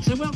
je ne veux pas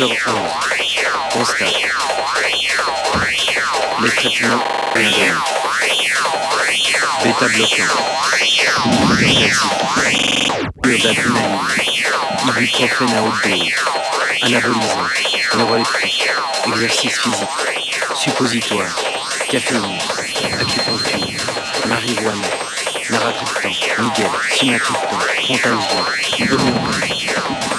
Constat. Les traitements indemnes. Bêta bloquant. Ibuprofène à haute dose. Anabolisant. Exercice physique. Suppositoire. Caféine. Acupuncture. Marijuana. Naratriptan. Miguel. Sinatriptan. Frontalgia. Homéopathie.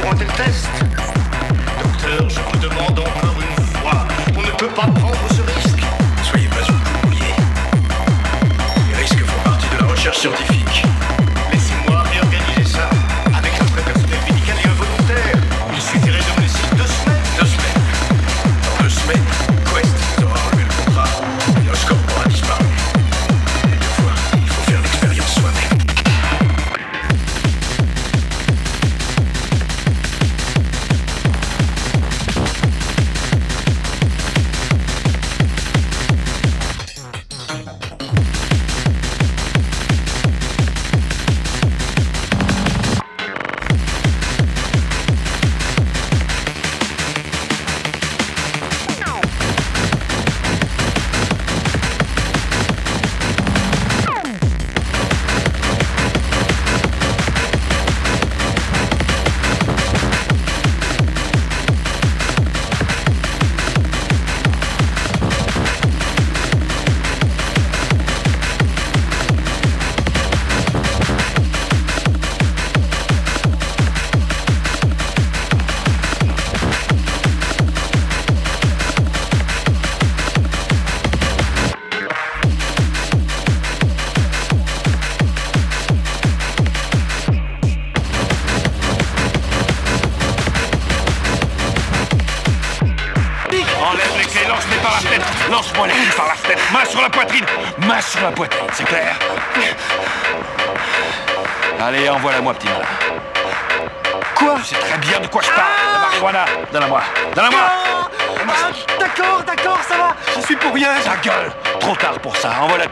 pour un tel test Docteur, je vous demande encore une fois, on ne peut pas prendre ce risque. Soyez pas vous oubliés. Les risques font partie de la recherche scientifique.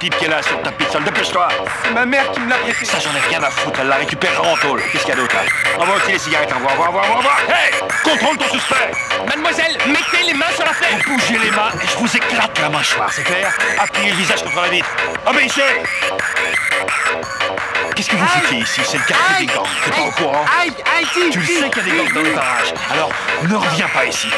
Pipe qui est là sur ta pistole. Dépêche-toi. C'est ma mère qui me l'a prêté. Ça, j'en ai rien à foutre. Elle la récupérera en tôle. Qu'est-ce qu'il y a d'autre là Envoie aussi les cigarettes. Envoie, envoie, envoie, envoie. Hey Contrôle ton suspect Mademoiselle, mettez les mains sur la fenêtre. Vous bougez les mains et je vous éclate la mâchoire, c'est clair Appuyez le visage contre la vitre. Obéissez Qu'est-ce que vous foutez ici? C'est le quartier des gangs. T'es pas au courant Aïe, aïe, Tu le sais qu'il y a des gangs dans les parages. Alors, ne reviens pas ici.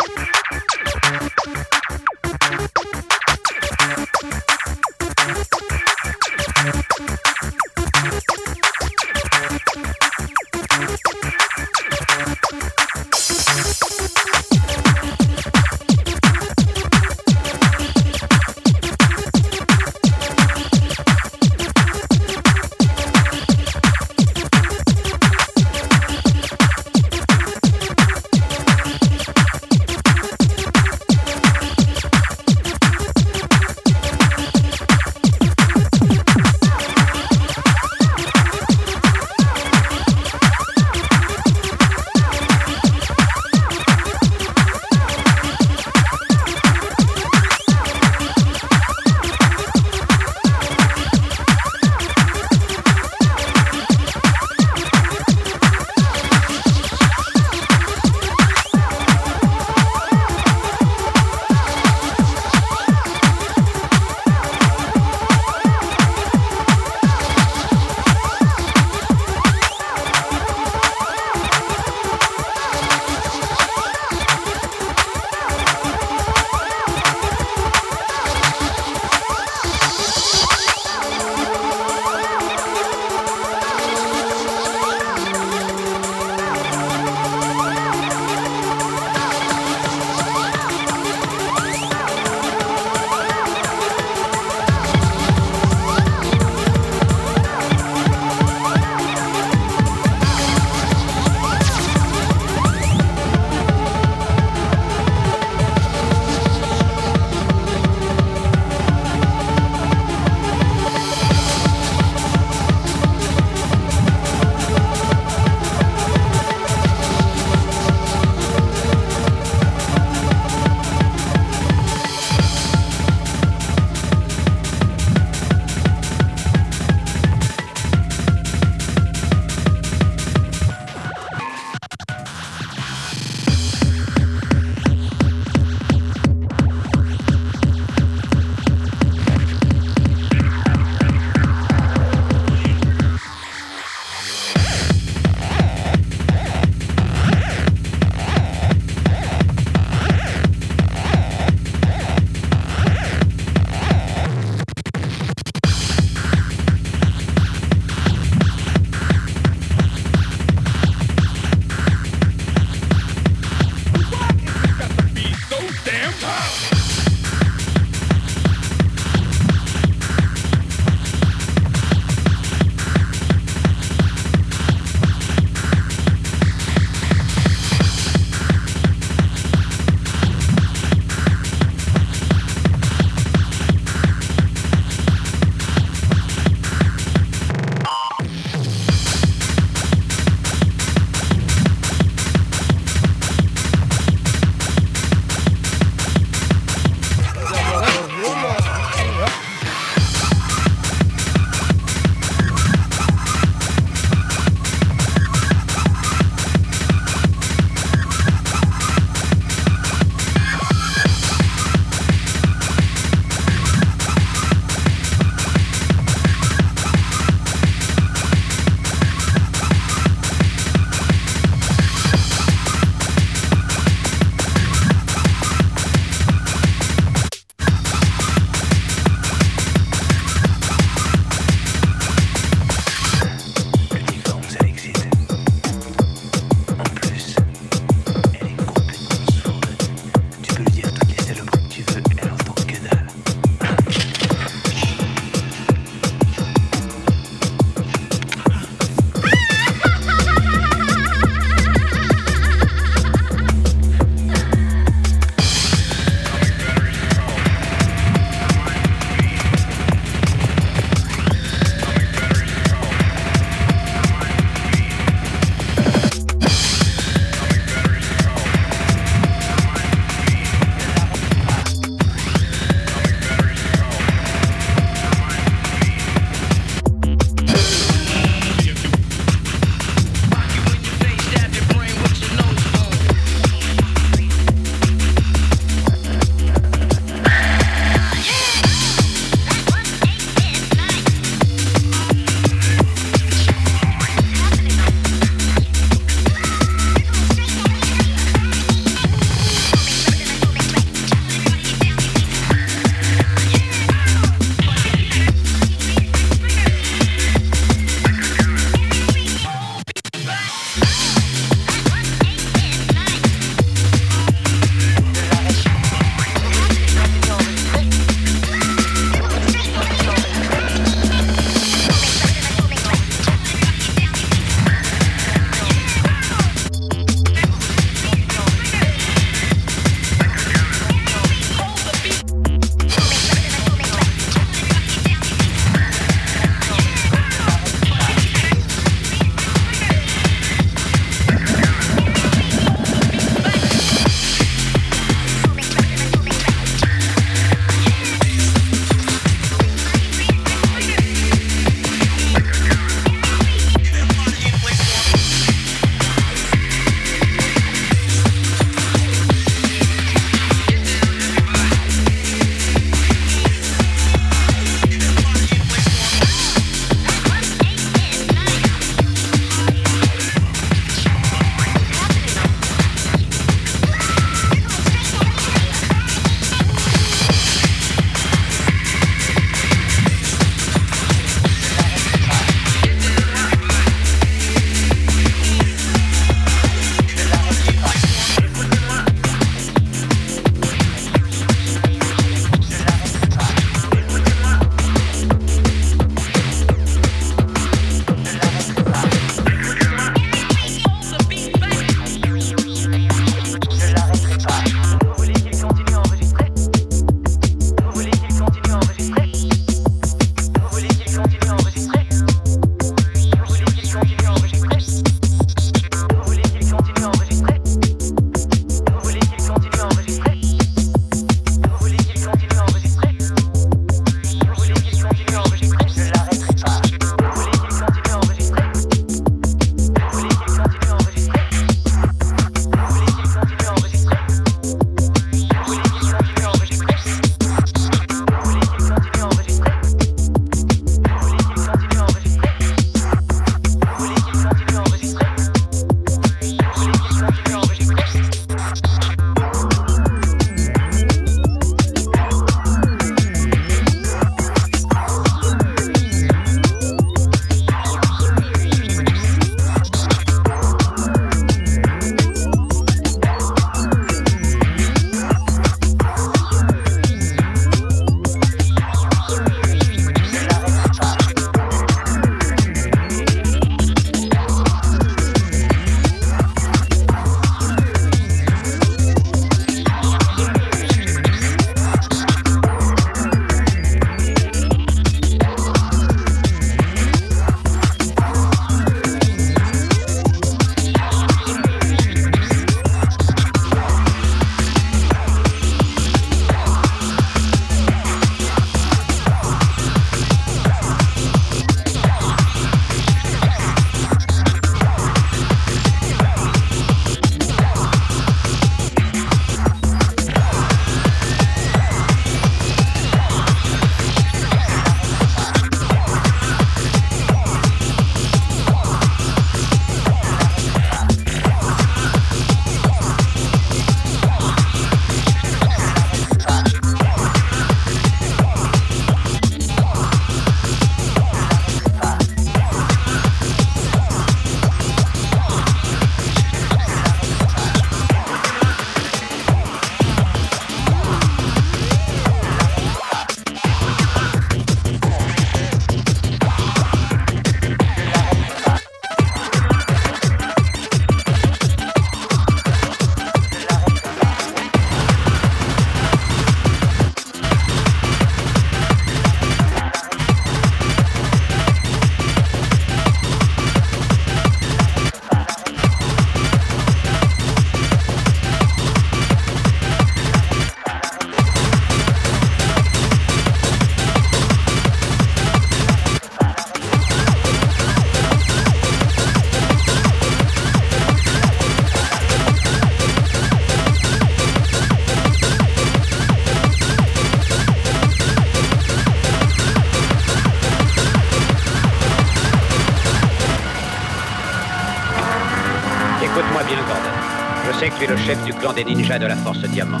Des ninjas de la Force Diamant.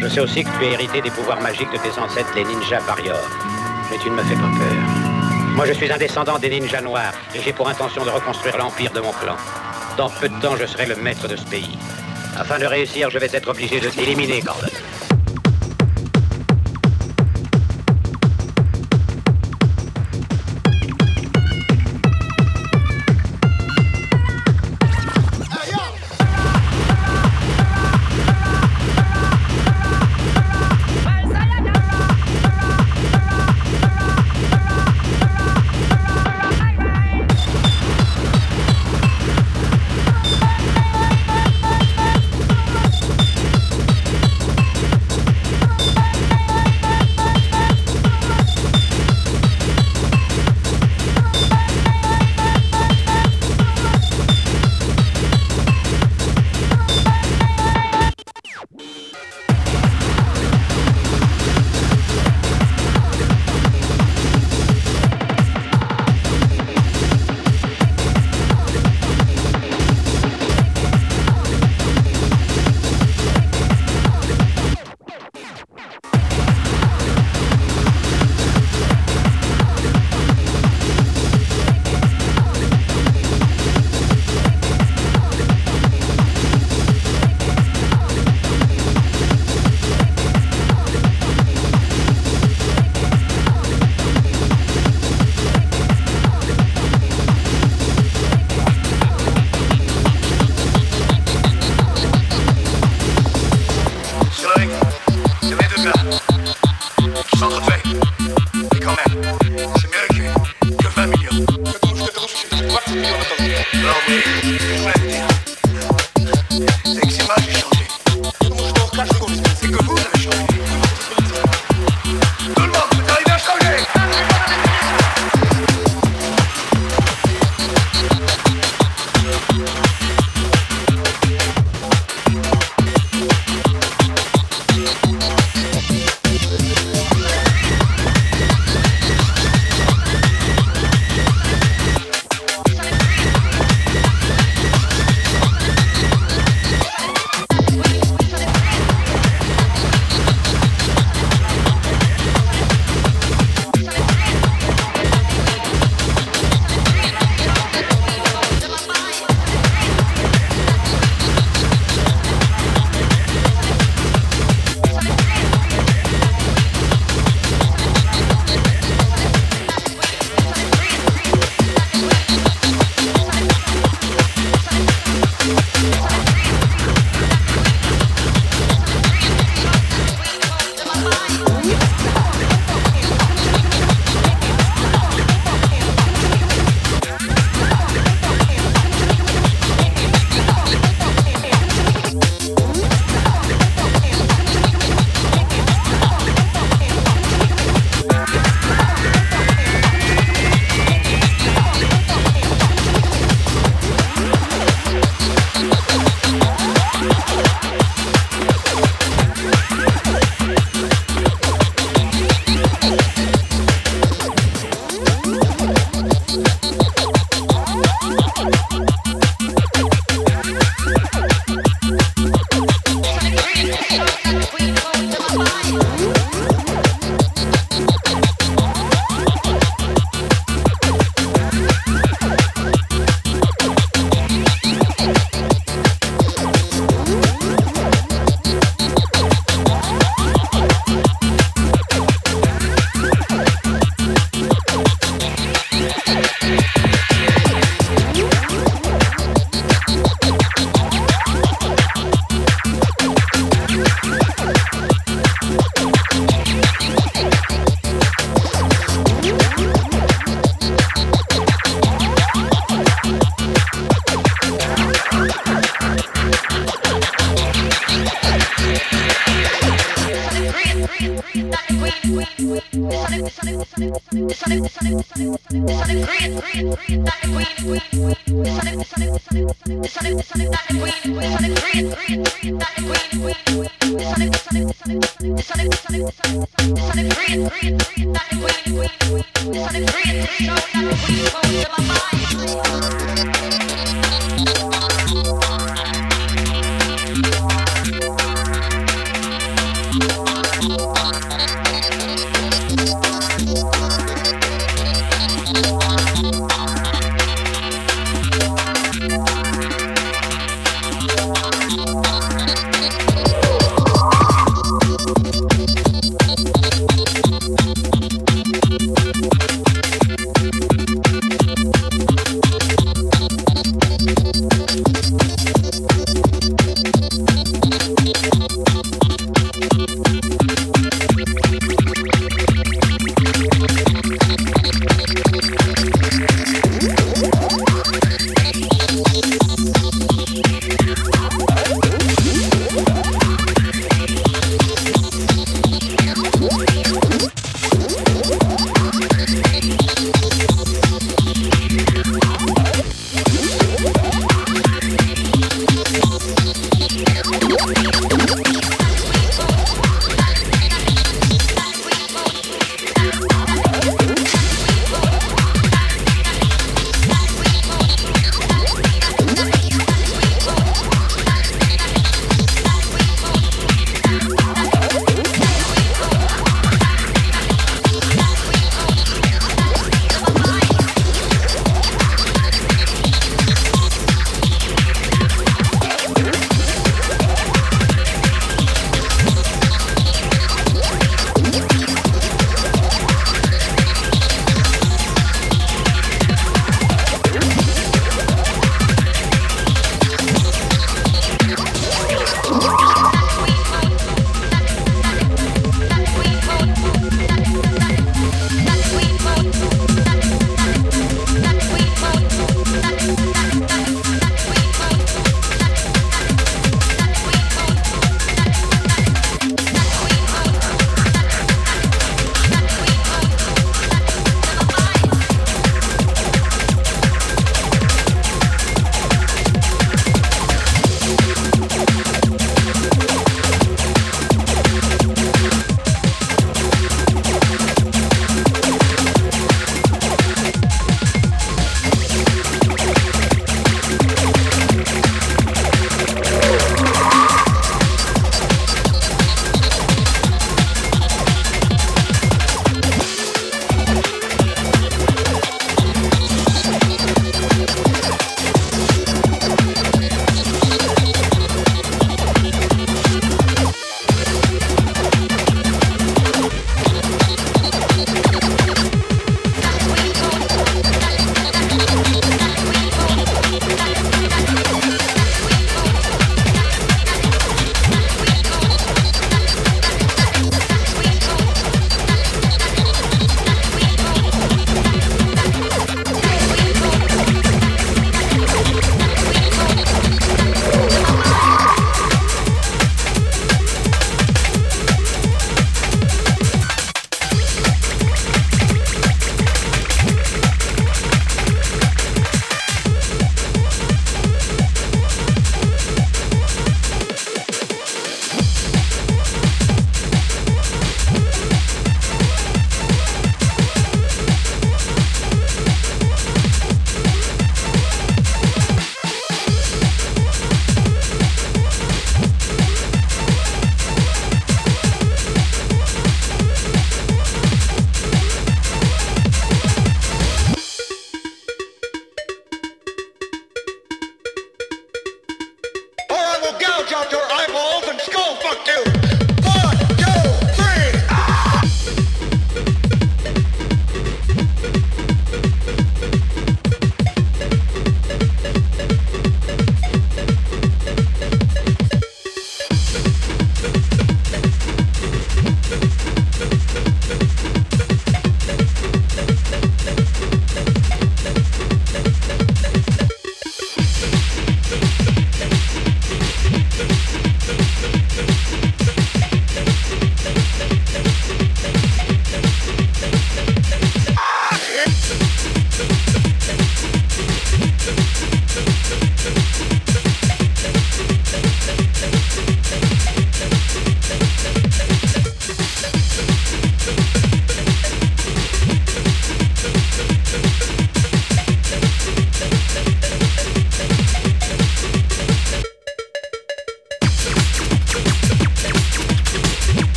Je sais aussi que tu as hérité des pouvoirs magiques de tes ancêtres, les ninjas Warriors. Mais tu ne me fais pas peur. Moi, je suis un descendant des ninjas noirs et j'ai pour intention de reconstruire l'empire de mon clan. Dans peu de temps, je serai le maître de ce pays. Afin de réussir, je vais être obligé de t'éliminer, Gordon.